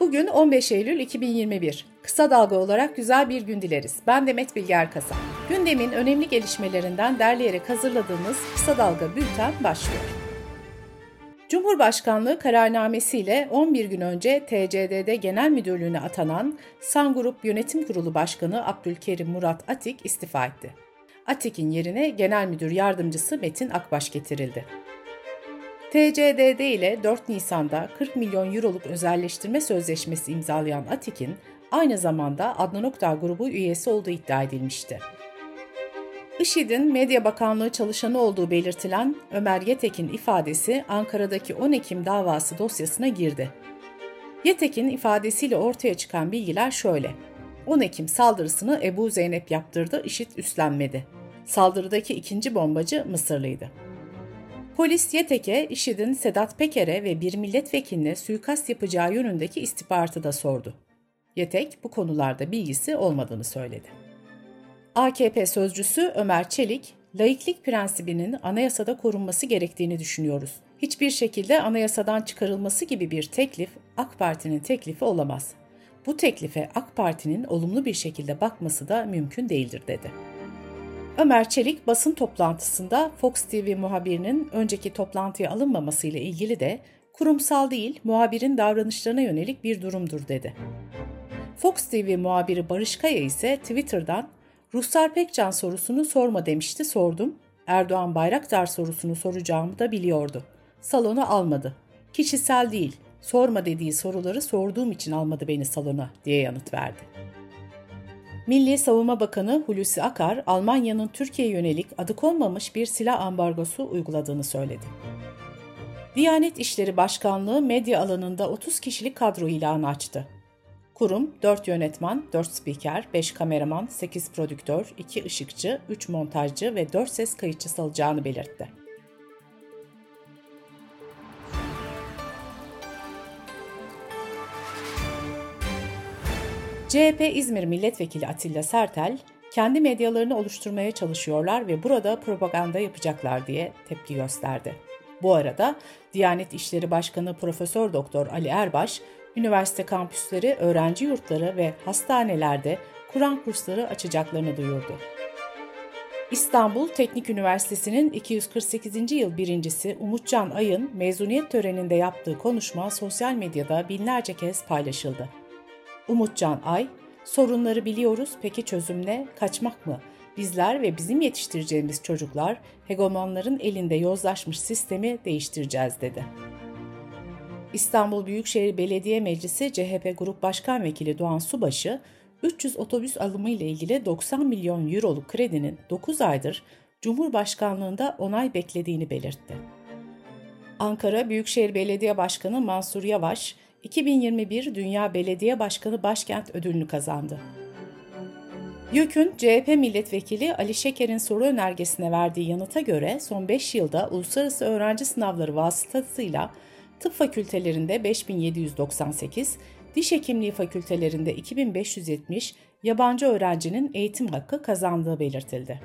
Bugün 15 Eylül 2021. Kısa dalga olarak güzel bir gün dileriz. Ben Demet Bilge Erkasap. Gündemin önemli gelişmelerinden derleyerek hazırladığımız Kısa Dalga Bülten başlıyor. Cumhurbaşkanlığı kararnamesiyle 11 gün önce TCDD Genel Müdürlüğü'ne atanan San Grup Yönetim Kurulu Başkanı Abdülkerim Murat Atik istifa etti. Atik'in yerine Genel Müdür Yardımcısı Metin Akbaş getirildi. TCDD ile 4 Nisan'da 40 milyon euroluk özelleştirme sözleşmesi imzalayan Atik'in aynı zamanda Adnan Oktar grubu üyesi olduğu iddia edilmişti. IŞİD'in Medya Bakanlığı çalışanı olduğu belirtilen Ömer Yetek'in ifadesi Ankara'daki 10 Ekim davası dosyasına girdi. Yetek'in ifadesiyle ortaya çıkan bilgiler şöyle. 10 Ekim saldırısını Ebu Zeynep yaptırdı, IŞİD üstlenmedi. Saldırıdaki ikinci bombacı Mısırlıydı. Polis Yetek'e IŞİD'in Sedat Peker'e ve bir milletvekiline suikast yapacağı yönündeki istihbaratı da sordu. Yetek bu konularda bilgisi olmadığını söyledi. AKP sözcüsü Ömer Çelik, laiklik prensibinin anayasada korunması gerektiğini düşünüyoruz. Hiçbir şekilde anayasadan çıkarılması gibi bir teklif AK Parti'nin teklifi olamaz. Bu teklife AK Parti'nin olumlu bir şekilde bakması da mümkün değildir dedi. Ömer Çelik basın toplantısında Fox TV muhabirinin önceki toplantıya alınmaması ile ilgili de kurumsal değil muhabirin davranışlarına yönelik bir durumdur dedi. Fox TV muhabiri Barış Kaya ise Twitter'dan Ruhsar Pekcan sorusunu sorma demişti sordum. Erdoğan Bayraktar sorusunu soracağımı da biliyordu. Salona almadı. Kişisel değil, sorma dediği soruları sorduğum için almadı beni salona diye yanıt verdi. Milli Savunma Bakanı Hulusi Akar, Almanya'nın Türkiye'ye yönelik adı konmamış bir silah ambargosu uyguladığını söyledi. Diyanet İşleri Başkanlığı medya alanında 30 kişilik kadro ilanı açtı. Kurum 4 yönetmen, 4 spiker, 5 kameraman, 8 prodüktör, 2 ışıkçı, 3 montajcı ve 4 ses kayıtçısı alacağını belirtti. CHP İzmir Milletvekili Atilla Sertel, kendi medyalarını oluşturmaya çalışıyorlar ve burada propaganda yapacaklar diye tepki gösterdi. Bu arada Diyanet İşleri Başkanı Profesör Doktor Ali Erbaş, üniversite kampüsleri, öğrenci yurtları ve hastanelerde Kur'an kursları açacaklarını duyurdu. İstanbul Teknik Üniversitesi'nin 248. yıl birincisi Umutcan Ay'ın mezuniyet töreninde yaptığı konuşma sosyal medyada binlerce kez paylaşıldı. Umutcan Ay, sorunları biliyoruz peki çözüm ne? Kaçmak mı? Bizler ve bizim yetiştireceğimiz çocuklar hegemonların elinde yozlaşmış sistemi değiştireceğiz dedi. İstanbul Büyükşehir Belediye Meclisi CHP Grup Başkan Vekili Doğan Subaşı, 300 otobüs alımı ile ilgili 90 milyon euroluk kredinin 9 aydır Cumhurbaşkanlığında onay beklediğini belirtti. Ankara Büyükşehir Belediye Başkanı Mansur Yavaş, 2021 Dünya Belediye Başkanı Başkent ödülünü kazandı. YÖK'ün CHP milletvekili Ali Şeker'in soru önergesine verdiği yanıta göre son 5 yılda uluslararası öğrenci sınavları vasıtasıyla tıp fakültelerinde 5798, diş hekimliği fakültelerinde 2570 yabancı öğrencinin eğitim hakkı kazandığı belirtildi.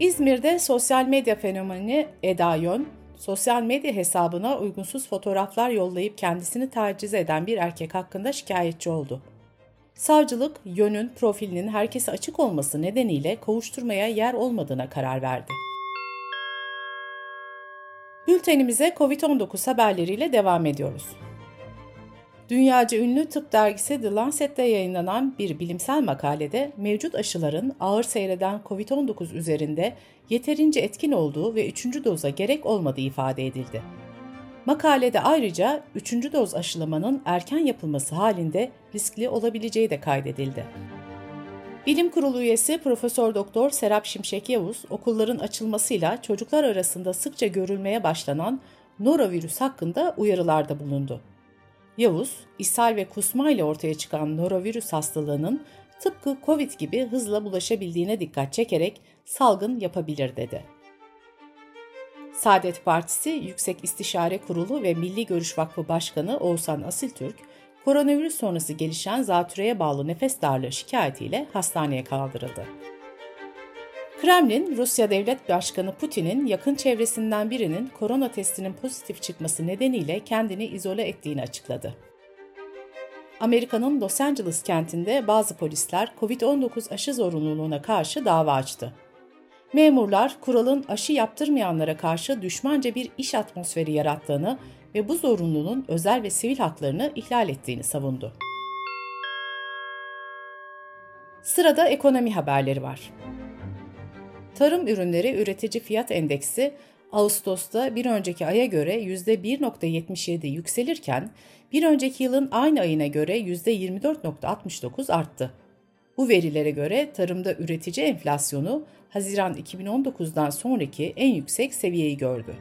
İzmir'de sosyal medya fenomeni Eda Yön, sosyal medya hesabına uygunsuz fotoğraflar yollayıp kendisini taciz eden bir erkek hakkında şikayetçi oldu. Savcılık, yönün profilinin herkese açık olması nedeniyle kovuşturmaya yer olmadığına karar verdi. Bültenimize COVID-19 haberleriyle devam ediyoruz. Dünyaca ünlü tıp dergisi The Lancet'te yayınlanan bir bilimsel makalede mevcut aşıların ağır seyreden COVID-19 üzerinde yeterince etkin olduğu ve üçüncü doza gerek olmadığı ifade edildi. Makalede ayrıca üçüncü doz aşılamanın erken yapılması halinde riskli olabileceği de kaydedildi. Bilim Kurulu üyesi Profesör Doktor Serap Şimşek Yavuz, okulların açılmasıyla çocuklar arasında sıkça görülmeye başlanan norovirüs hakkında uyarılarda bulundu. Yavuz, ishal ve kusma ile ortaya çıkan norovirüs hastalığının tıpkı COVID gibi hızla bulaşabildiğine dikkat çekerek salgın yapabilir dedi. Saadet Partisi Yüksek İstişare Kurulu ve Milli Görüş Vakfı Başkanı Oğuzhan Asiltürk, koronavirüs sonrası gelişen zatürreye bağlı nefes darlığı şikayetiyle hastaneye kaldırıldı. Kremlin, Rusya Devlet Başkanı Putin'in yakın çevresinden birinin korona testinin pozitif çıkması nedeniyle kendini izole ettiğini açıkladı. Amerika'nın Los Angeles kentinde bazı polisler COVID-19 aşı zorunluluğuna karşı dava açtı. Memurlar kuralın aşı yaptırmayanlara karşı düşmanca bir iş atmosferi yarattığını ve bu zorunluluğun özel ve sivil haklarını ihlal ettiğini savundu. Sırada ekonomi haberleri var. Tarım ürünleri üretici fiyat endeksi Ağustos'ta bir önceki aya göre %1.77 yükselirken bir önceki yılın aynı ayına göre %24.69 arttı. Bu verilere göre tarımda üretici enflasyonu Haziran 2019'dan sonraki en yüksek seviyeyi gördü.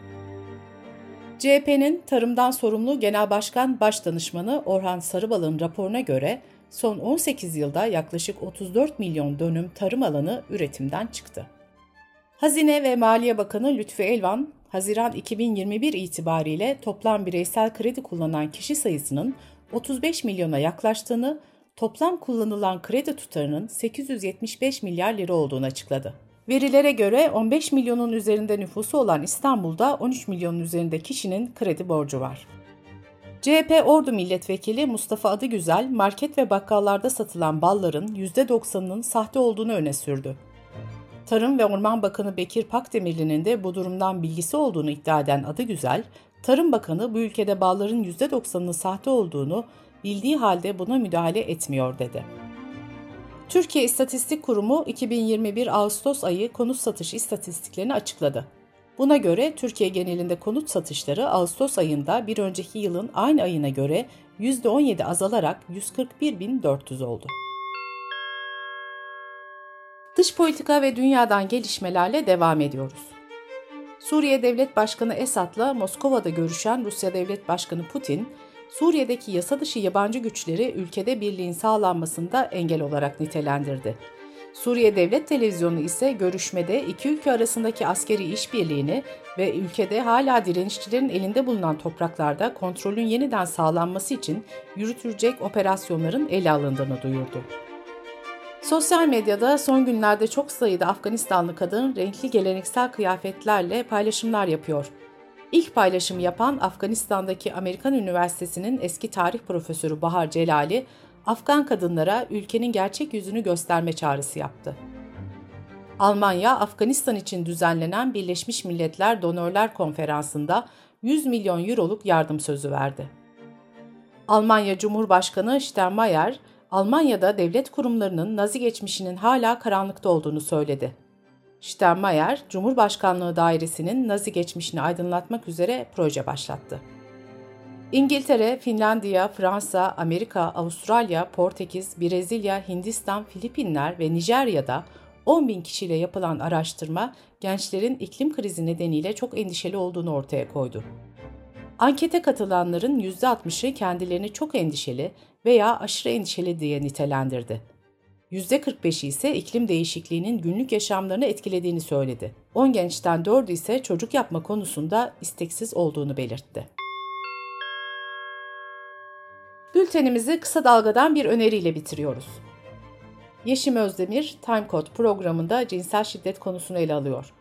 CHP'nin tarımdan sorumlu Genel Başkan Başdanışmanı Orhan Sarıbal'ın raporuna göre son 18 yılda yaklaşık 34 milyon dönüm tarım alanı üretimden çıktı. Hazine ve Maliye Bakanı Lütfü Elvan, Haziran 2021 itibariyle toplam bireysel kredi kullanan kişi sayısının 35 milyona yaklaştığını, toplam kullanılan kredi tutarının 875 milyar lira olduğunu açıkladı. Verilere göre 15 milyonun üzerinde nüfusu olan İstanbul'da 13 milyonun üzerinde kişinin kredi borcu var. CHP Ordu Milletvekili Mustafa Adıgüzel, market ve bakkallarda satılan balların %90'ının sahte olduğunu öne sürdü. Tarım ve Orman Bakanı Bekir Pakdemirli'nin de bu durumdan bilgisi olduğunu iddia eden Adıgüzel, Tarım Bakanı bu ülkede balların %90'ının sahte olduğunu bildiği halde buna müdahale etmiyor dedi. Türkiye İstatistik Kurumu 2021 Ağustos ayı konut satış istatistiklerini açıkladı. Buna göre Türkiye genelinde konut satışları Ağustos ayında bir önceki yılın aynı ayına göre %17 azalarak 141.400 oldu. Dış politika ve dünyadan gelişmelerle devam ediyoruz. Suriye Devlet Başkanı Esad'la Moskova'da görüşen Rusya Devlet Başkanı Putin, Suriye'deki yasa dışı yabancı güçleri ülkede birliğin sağlanmasında engel olarak nitelendirdi. Suriye Devlet Televizyonu ise görüşmede iki ülke arasındaki askeri işbirliğini ve ülkede hala direnişçilerin elinde bulunan topraklarda kontrolün yeniden sağlanması için yürütülecek operasyonların ele alındığını duyurdu. Sosyal medyada son günlerde çok sayıda Afganistanlı kadın renkli geleneksel kıyafetlerle paylaşımlar yapıyor. İlk paylaşımı yapan Afganistan'daki Amerikan Üniversitesi'nin eski tarih profesörü Bahar Celali, Afgan kadınlara ülkenin gerçek yüzünü gösterme çağrısı yaptı. Almanya, Afganistan için düzenlenen Birleşmiş Milletler Donörler Konferansı'nda 100 milyon euroluk yardım sözü verdi. Almanya Cumhurbaşkanı Steinmeier, Almanya'da devlet kurumlarının Nazi geçmişinin hala karanlıkta olduğunu söyledi. Steinmeier, Cumhurbaşkanlığı Dairesi'nin Nazi geçmişini aydınlatmak üzere proje başlattı. İngiltere, Finlandiya, Fransa, Amerika, Avustralya, Portekiz, Brezilya, Hindistan, Filipinler ve Nijerya'da 10 bin kişiyle yapılan araştırma gençlerin iklim krizi nedeniyle çok endişeli olduğunu ortaya koydu. Ankete katılanların %60'ı kendilerini çok endişeli veya aşırı endişeli diye nitelendirdi. %45'i ise iklim değişikliğinin günlük yaşamlarını etkilediğini söyledi. 10 gençten 4'ü ise çocuk yapma konusunda isteksiz olduğunu belirtti. Bültenimizi kısa dalgadan bir öneriyle bitiriyoruz. Yeşim Özdemir, Time Code programında cinsel şiddet konusunu ele alıyor.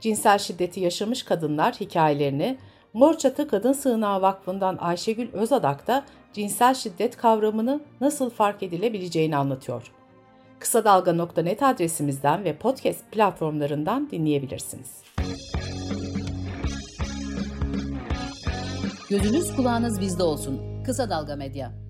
Cinsel şiddeti yaşamış kadınlar hikayelerini Morçatı Kadın Sığınağı Vakfı'ndan Ayşegül Özadak da cinsel şiddet kavramını nasıl fark edilebileceğini anlatıyor. Kısa Dalga.net adresimizden ve podcast platformlarından dinleyebilirsiniz. Gözünüz kulağınız bizde olsun. Kısa Dalga Medya.